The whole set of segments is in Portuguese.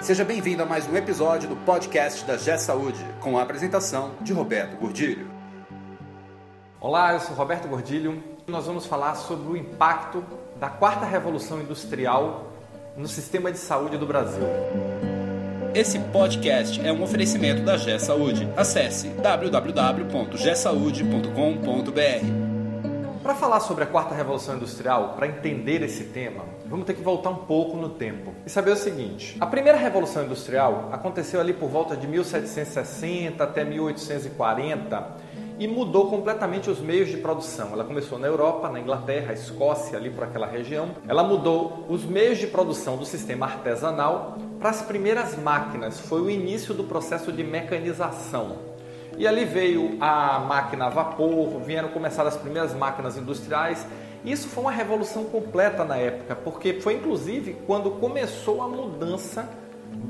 Seja bem-vindo a mais um episódio do podcast da G Saúde, com a apresentação de Roberto Gordilho. Olá, eu sou Roberto Gordilho. Nós vamos falar sobre o impacto da quarta revolução industrial no sistema de saúde do Brasil. Esse podcast é um oferecimento da G Saúde. Acesse www.gsaude.com.br. Para falar sobre a quarta revolução industrial, para entender esse tema, vamos ter que voltar um pouco no tempo e saber o seguinte: a primeira revolução industrial aconteceu ali por volta de 1760 até 1840 e mudou completamente os meios de produção. Ela começou na Europa, na Inglaterra, Escócia, ali por aquela região. Ela mudou os meios de produção do sistema artesanal para as primeiras máquinas. Foi o início do processo de mecanização. E ali veio a máquina a vapor, vieram começar as primeiras máquinas industriais. Isso foi uma revolução completa na época, porque foi inclusive quando começou a mudança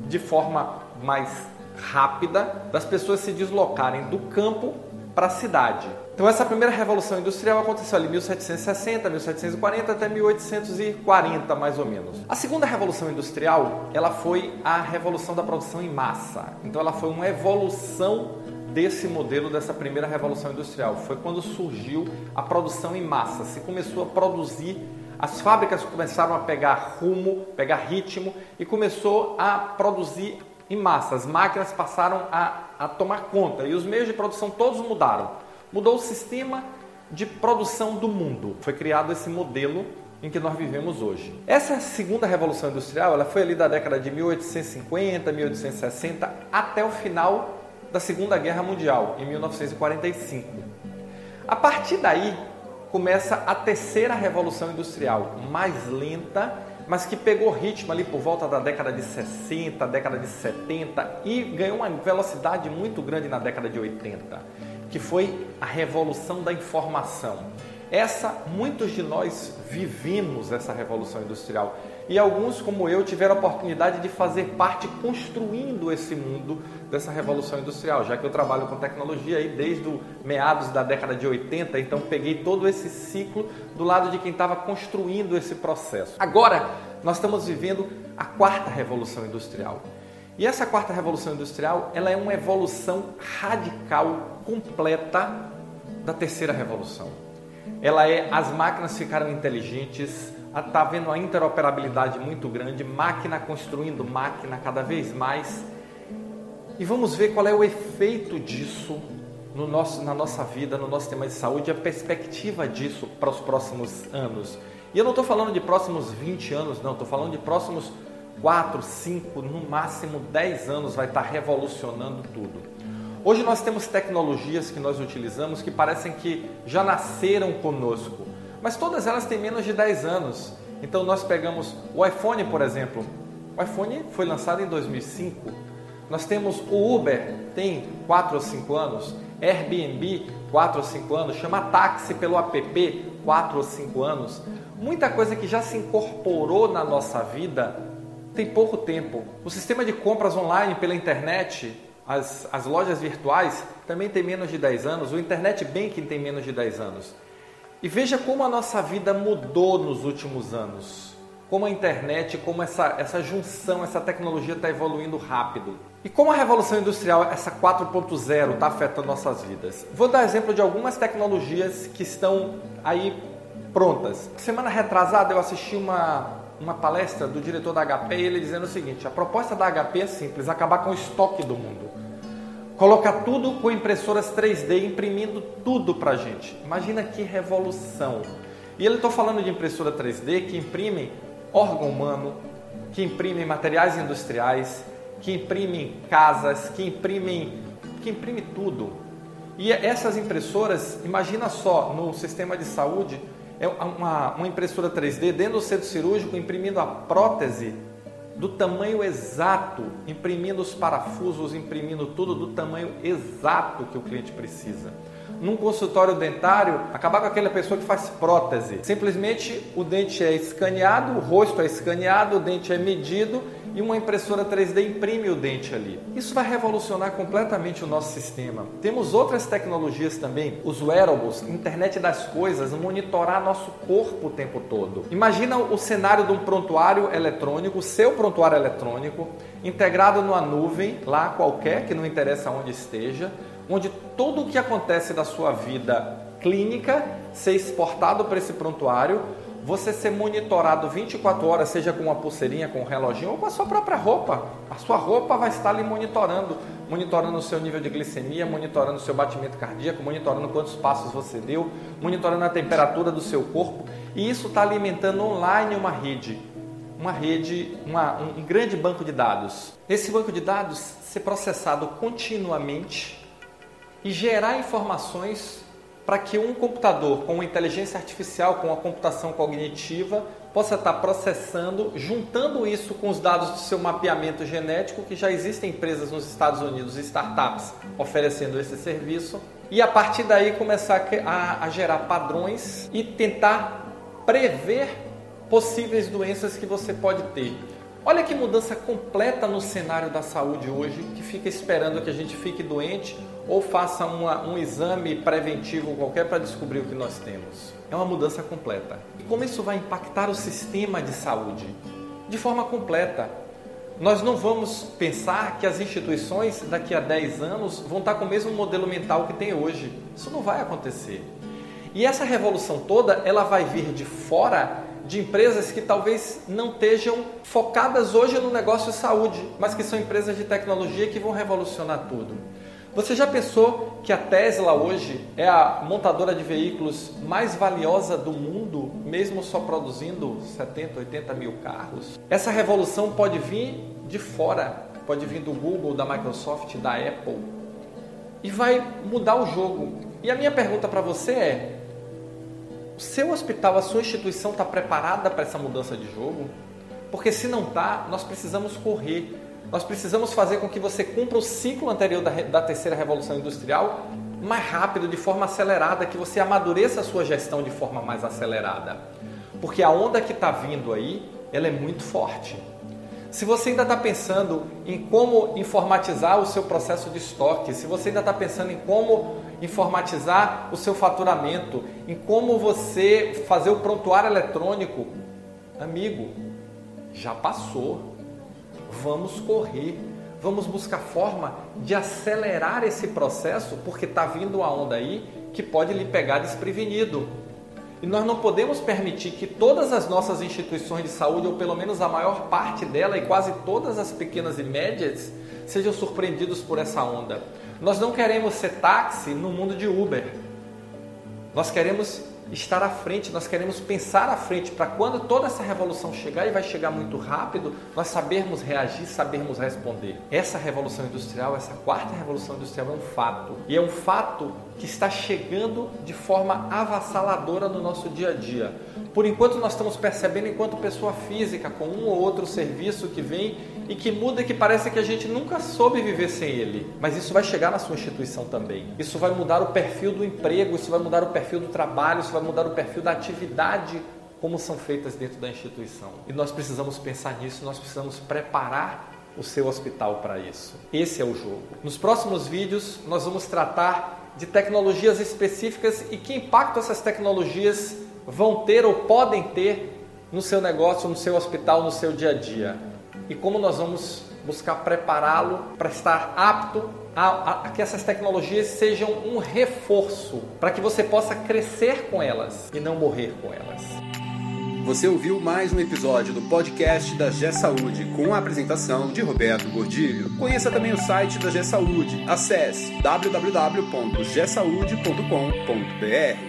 de forma mais rápida das pessoas se deslocarem do campo para a cidade. Então essa primeira revolução industrial aconteceu ali 1760, 1740 até 1840 mais ou menos. A segunda revolução industrial, ela foi a revolução da produção em massa. Então ela foi uma evolução desse modelo dessa primeira revolução industrial. Foi quando surgiu a produção em massa, se começou a produzir, as fábricas começaram a pegar rumo, pegar ritmo e começou a produzir em massa. As máquinas passaram a, a tomar conta e os meios de produção todos mudaram. Mudou o sistema de produção do mundo. Foi criado esse modelo em que nós vivemos hoje. Essa segunda revolução industrial, ela foi ali da década de 1850, 1860 até o final da Segunda Guerra Mundial, em 1945. A partir daí começa a terceira revolução industrial, mais lenta, mas que pegou ritmo ali por volta da década de 60, década de 70 e ganhou uma velocidade muito grande na década de 80, que foi a revolução da informação. Essa, muitos de nós vivimos essa revolução industrial e alguns, como eu, tiveram a oportunidade de fazer parte construindo esse mundo dessa revolução industrial, já que eu trabalho com tecnologia aí desde o meados da década de 80, então peguei todo esse ciclo do lado de quem estava construindo esse processo. Agora, nós estamos vivendo a quarta revolução industrial. E essa quarta revolução industrial, ela é uma evolução radical, completa da terceira revolução. Ela é as máquinas ficaram inteligentes, está havendo uma interoperabilidade muito grande, máquina construindo máquina cada vez mais. E vamos ver qual é o efeito disso no nosso, na nossa vida, no nosso tema de saúde, a perspectiva disso para os próximos anos. E eu não estou falando de próximos 20 anos, não, estou falando de próximos 4, 5, no máximo 10 anos vai estar revolucionando tudo. Hoje nós temos tecnologias que nós utilizamos que parecem que já nasceram conosco mas todas elas têm menos de 10 anos. Então nós pegamos o iPhone, por exemplo. O iPhone foi lançado em 2005. Nós temos o Uber, tem 4 ou 5 anos. Airbnb, 4 ou 5 anos. Chama táxi pelo app, 4 ou 5 anos. Muita coisa que já se incorporou na nossa vida tem pouco tempo. O sistema de compras online pela internet, as, as lojas virtuais, também tem menos de 10 anos. O internet banking tem menos de 10 anos. E veja como a nossa vida mudou nos últimos anos. Como a internet, como essa, essa junção, essa tecnologia está evoluindo rápido. E como a revolução industrial, essa 4.0, está afetando nossas vidas. Vou dar exemplo de algumas tecnologias que estão aí prontas. Semana retrasada eu assisti uma, uma palestra do diretor da HP e ele dizendo o seguinte: a proposta da HP é simples, acabar com o estoque do mundo. Coloca tudo com impressoras 3D, imprimindo tudo para gente. Imagina que revolução. E ele está falando de impressora 3D que imprime órgão humano, que imprimem materiais industriais, que imprimem casas, que imprimem, que imprime tudo. E essas impressoras, imagina só, no sistema de saúde, é uma, uma impressora 3D dentro do centro cirúrgico imprimindo a prótese do tamanho exato, imprimindo os parafusos, imprimindo tudo do tamanho exato que o cliente precisa. Num consultório dentário, acabar com aquela pessoa que faz prótese. Simplesmente o dente é escaneado, o rosto é escaneado, o dente é medido e uma impressora 3D imprime o dente ali. Isso vai revolucionar completamente o nosso sistema. Temos outras tecnologias também, os wearables, internet das coisas, monitorar nosso corpo o tempo todo. Imagina o cenário de um prontuário eletrônico, seu prontuário eletrônico, integrado numa nuvem, lá qualquer, que não interessa onde esteja, onde tudo o que acontece da sua vida clínica ser exportado para esse prontuário, você ser monitorado 24 horas, seja com uma pulseirinha, com um reloginho ou com a sua própria roupa. A sua roupa vai estar ali monitorando, monitorando o seu nível de glicemia, monitorando o seu batimento cardíaco, monitorando quantos passos você deu, monitorando a temperatura do seu corpo. E isso está alimentando online uma rede, uma rede, uma, um grande banco de dados. Esse banco de dados ser processado continuamente e gerar informações para que um computador com inteligência artificial, com a computação cognitiva, possa estar processando, juntando isso com os dados do seu mapeamento genético, que já existem empresas nos Estados Unidos, startups, oferecendo esse serviço, e a partir daí começar a, a gerar padrões e tentar prever possíveis doenças que você pode ter. Olha que mudança completa no cenário da saúde hoje, que fica esperando que a gente fique doente ou faça uma, um exame preventivo qualquer para descobrir o que nós temos. É uma mudança completa. E como isso vai impactar o sistema de saúde? De forma completa. Nós não vamos pensar que as instituições daqui a 10 anos vão estar com o mesmo modelo mental que tem hoje. Isso não vai acontecer. E essa revolução toda, ela vai vir de fora de empresas que talvez não estejam focadas hoje no negócio de saúde, mas que são empresas de tecnologia que vão revolucionar tudo. Você já pensou que a Tesla hoje é a montadora de veículos mais valiosa do mundo, mesmo só produzindo 70, 80 mil carros? Essa revolução pode vir de fora, pode vir do Google, da Microsoft, da Apple e vai mudar o jogo. E a minha pergunta para você é: o seu hospital, a sua instituição está preparada para essa mudança de jogo? Porque se não está, nós precisamos correr nós precisamos fazer com que você cumpra o ciclo anterior da, da terceira revolução industrial mais rápido, de forma acelerada, que você amadureça a sua gestão de forma mais acelerada. Porque a onda que está vindo aí, ela é muito forte. Se você ainda está pensando em como informatizar o seu processo de estoque, se você ainda está pensando em como informatizar o seu faturamento, em como você fazer o prontuário eletrônico, amigo, já passou vamos correr, vamos buscar forma de acelerar esse processo, porque está vindo uma onda aí que pode lhe pegar desprevenido. E nós não podemos permitir que todas as nossas instituições de saúde, ou pelo menos a maior parte dela e quase todas as pequenas e médias, sejam surpreendidos por essa onda. Nós não queremos ser táxi no mundo de Uber. Nós queremos estar à frente, nós queremos pensar à frente para quando toda essa revolução chegar e vai chegar muito rápido, nós sabermos reagir, sabermos responder. Essa revolução industrial, essa quarta revolução industrial é um fato. E é um fato que está chegando de forma avassaladora no nosso dia a dia. Por enquanto nós estamos percebendo enquanto pessoa física com um ou outro serviço que vem e que muda e que parece que a gente nunca soube viver sem ele. Mas isso vai chegar na sua instituição também. Isso vai mudar o perfil do emprego, isso vai mudar o perfil do trabalho, isso vai mudar o perfil da atividade como são feitas dentro da instituição. E nós precisamos pensar nisso, nós precisamos preparar o seu hospital para isso. Esse é o jogo. Nos próximos vídeos nós vamos tratar de tecnologias específicas e que impacto essas tecnologias vão ter ou podem ter no seu negócio, no seu hospital, no seu dia a dia. E como nós vamos buscar prepará-lo para estar apto a, a, que essas tecnologias sejam um reforço para que você possa crescer com elas e não morrer com elas. Você ouviu mais um episódio do podcast da G Saúde com a apresentação de Roberto Gordilho. Conheça também o site da G Saúde. Acesse www.gsaude.com.br.